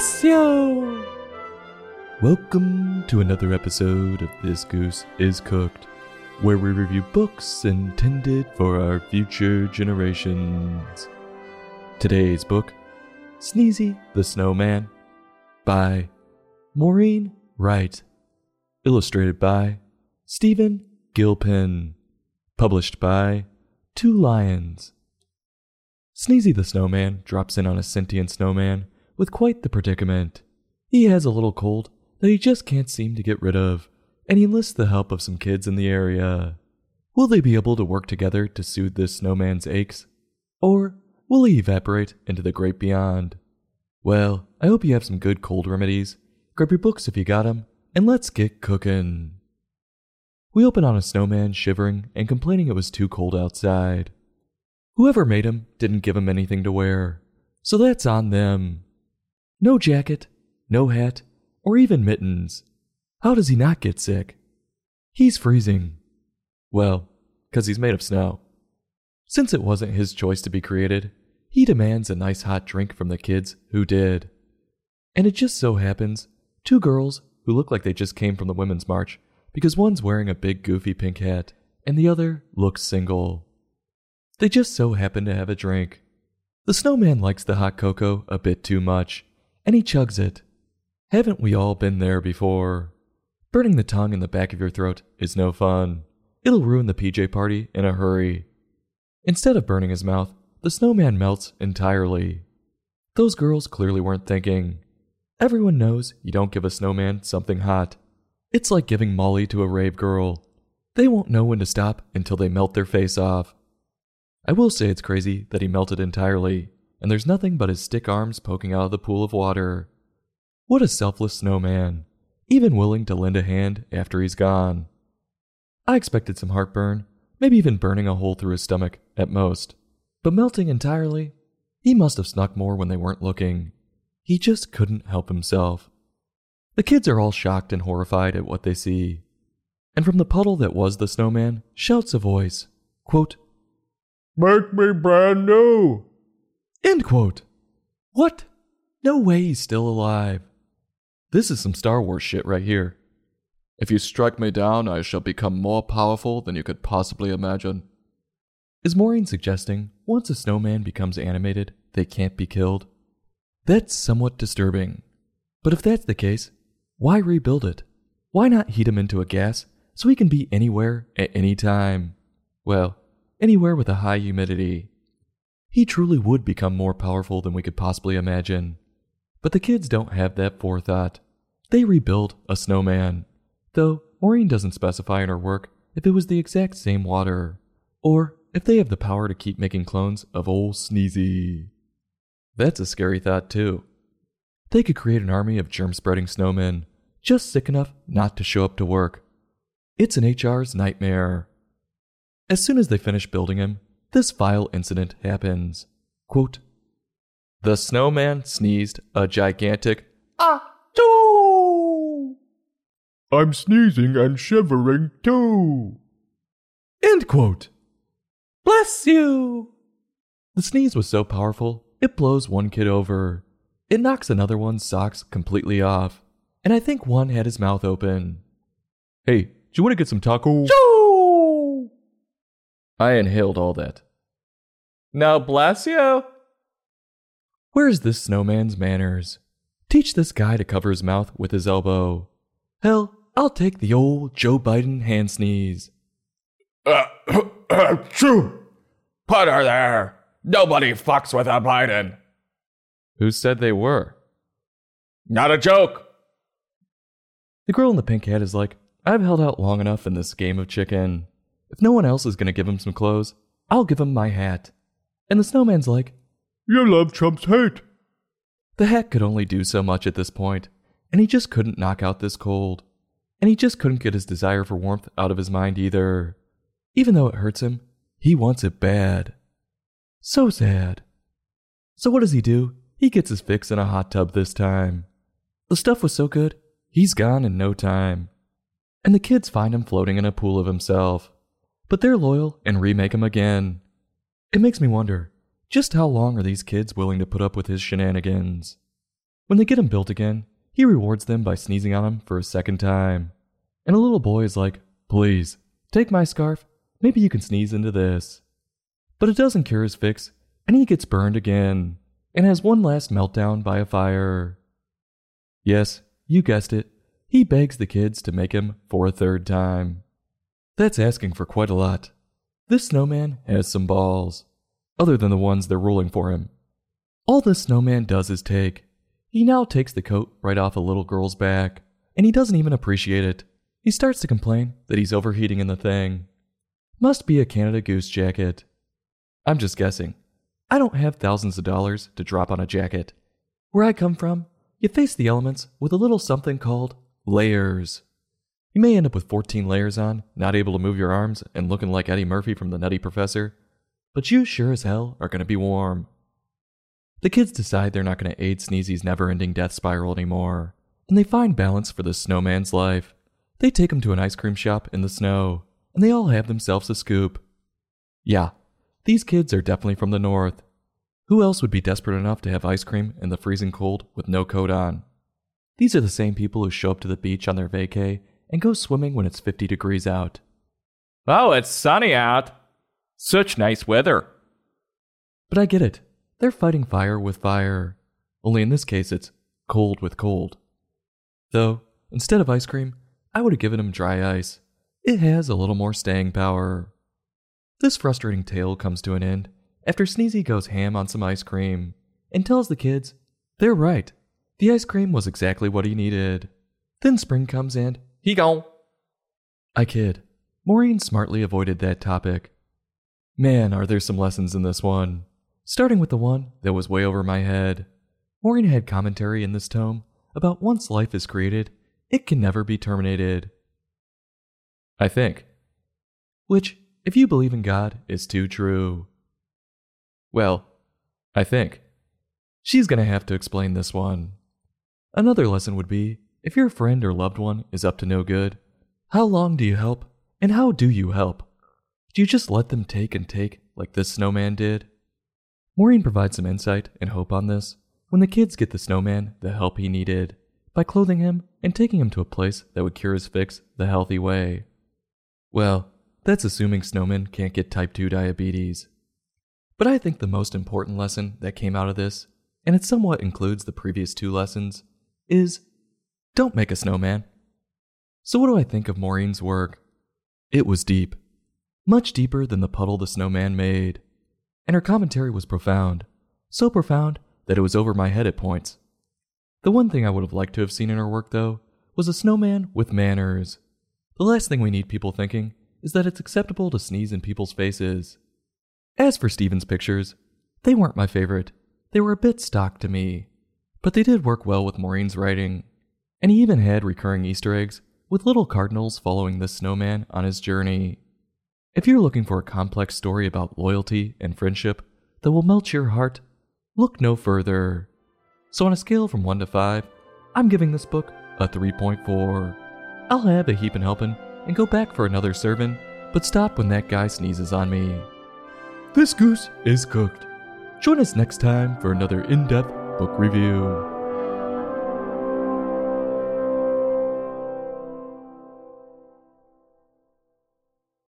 Bless! Welcome to another episode of This Goose is Cooked, where we review books intended for our future generations. Today's book, Sneezy the Snowman, by Maureen Wright, illustrated by Stephen Gilpin, published by Two Lions. Sneezy the Snowman drops in on a sentient snowman with quite the predicament. He has a little cold that he just can't seem to get rid of, and he enlists the help of some kids in the area. Will they be able to work together to soothe this snowman's aches? Or will he evaporate into the great beyond? Well, I hope you have some good cold remedies. Grab your books if you got 'em, and let's get cooking. We open on a snowman shivering and complaining it was too cold outside. Whoever made him didn't give him anything to wear, so that's on them. No jacket, no hat, or even mittens. How does he not get sick? He's freezing. Well, 'cause he's made of snow. Since it wasn't his choice to be created, he demands a nice hot drink from the kids who did. And it just so happens, two girls who look like they just came from the Women's March because one's wearing a big goofy pink hat and the other looks single. They just so happen to have a drink. The snowman likes the hot cocoa a bit too much, and he chugs it. Haven't we all been there before? Burning the tongue in the back of your throat is no fun. It'll ruin the PJ party in a hurry. Instead of burning his mouth, the snowman melts entirely. Those girls clearly weren't thinking. Everyone knows you don't give a snowman something hot. It's like giving Molly to a rave girl. They won't know when to stop until they melt their face off. I will say it's crazy that he melted entirely, and there's nothing but his stick arms poking out of the pool of water. What a selfless snowman, even willing to lend a hand after he's gone. I expected some heartburn, maybe even burning a hole through his stomach at most. But melting entirely? He must have snuck more when they weren't looking. He just couldn't help himself. The kids are all shocked and horrified at what they see. And from the puddle that was the snowman shouts a voice, quote, Make me brand new. End quote. What? No way he's still alive. This is some Star Wars shit right here. If you strike me down, I shall become more powerful than you could possibly imagine. Is Maureen suggesting once a snowman becomes animated, they can't be killed? That's somewhat disturbing. But if that's the case, why rebuild it? Why not heat him into a gas so he can be anywhere at any time? Well, anywhere with a high humidity. He truly would become more powerful than we could possibly imagine. But the kids don't have that forethought. They rebuild a snowman. Though Maureen doesn't specify in her work if it was the exact same water, or if they have the power to keep making clones of old Sneezy. That's a scary thought, too. They could create an army of germ spreading snowmen, just sick enough not to show up to work. It's an HR's nightmare. As soon as they finish building him, this vile incident happens. Quote, the snowman sneezed a gigantic Achoo! I'm sneezing and shivering too. End quote. Bless you! The sneeze was so powerful, it blows one kid over. It knocks another one's socks completely off. And I think one had his mouth open. Hey, do you want to get some taco? Choo! I inhaled all that. Now bless you! Where's this snowman's manners? Teach this guy to cover his mouth with his elbow. Hell, I'll take the old Joe Biden hand sneeze. Uh, Achoo! Put her there. Nobody fucks with a Biden. Who said they were? Not a joke. The girl in the pink hat is like, I've held out long enough in this game of chicken. If no one else is gonna give him some clothes, I'll give him my hat. And the snowman's like, You love Trump's hat. The hat could only do so much at this point, and he just couldn't knock out this cold. And he just couldn't get his desire for warmth out of his mind either. Even though it hurts him, he wants it bad. So sad. So what does he do? He gets his fix in a hot tub this time. The stuff was so good, he's gone in no time. And the kids find him floating in a pool of himself. But they're loyal and remake him again. It makes me wonder just how long are these kids willing to put up with his shenanigans? When they get him built again, he rewards them by sneezing on him for a second time. And a little boy is like, Please, take my scarf. Maybe you can sneeze into this. But it doesn't cure his fix, and he gets burned again, and has one last meltdown by a fire. Yes, you guessed it. He begs the kids to make him for a third time. That's asking for quite a lot. This snowman has some balls, other than the ones they're ruling for him. All this snowman does is take. He now takes the coat right off a little girl's back, and he doesn't even appreciate it. He starts to complain that he's overheating in the thing. Must be a Canada Goose jacket. I'm just guessing. I don't have thousands of dollars to drop on a jacket. Where I come from, you face the elements with a little something called layers. You may end up with 14 layers on, not able to move your arms, and looking like Eddie Murphy from The Nutty Professor, but you sure as hell are going to be warm. The kids decide they're not going to aid Sneezy's never ending death spiral anymore, and they find balance for the snowman's life. They take him to an ice cream shop in the snow, and they all have themselves a scoop. Yeah, these kids are definitely from the north. Who else would be desperate enough to have ice cream in the freezing cold with no coat on? These are the same people who show up to the beach on their vacay and go swimming when it's 50 degrees out. Oh, it's sunny out. Such nice weather. But I get it. They're fighting fire with fire. Only in this case, it's cold with cold. Though, instead of ice cream, I would have given him dry ice. It has a little more staying power. This frustrating tale comes to an end after Sneezy goes ham on some ice cream and tells the kids they're right. The ice cream was exactly what he needed. Then spring comes and he gone. I kid. Maureen smartly avoided that topic. Man, are there some lessons in this one. Starting with the one that was way over my head. Maureen had commentary in this tome about once life is created, it can never be terminated. I think. Which, if you believe in God, is too true. Well, I think. She's gonna have to explain this one. Another lesson would be if your friend or loved one is up to no good, how long do you help, and how do you help? Do you just let them take and take like this snowman did? Maureen provides some insight and hope on this when the kids get the snowman the help he needed by clothing him and taking him to a place that would cure his fix the healthy way. Well, that's assuming snowmen can't get type 2 diabetes. But I think the most important lesson that came out of this, and it somewhat includes the previous two lessons, is don't make a snowman. So, what do I think of Maureen's work? It was deep, much deeper than the puddle the snowman made. And her commentary was profound, so profound that it was over my head at points. The one thing I would have liked to have seen in her work, though, was a snowman with manners. The last thing we need people thinking is that it's acceptable to sneeze in people's faces. As for Stephen's pictures, they weren't my favorite. They were a bit stock to me. But they did work well with Maureen's writing. And he even had recurring Easter eggs, with little cardinals following the snowman on his journey. If you're looking for a complex story about loyalty and friendship that will melt your heart, look no further. So, on a scale from 1 to 5, I'm giving this book a 3.4. I'll have a heapin' helpin' and go back for another serving, but stop when that guy sneezes on me. This goose is cooked. Join us next time for another in depth book review.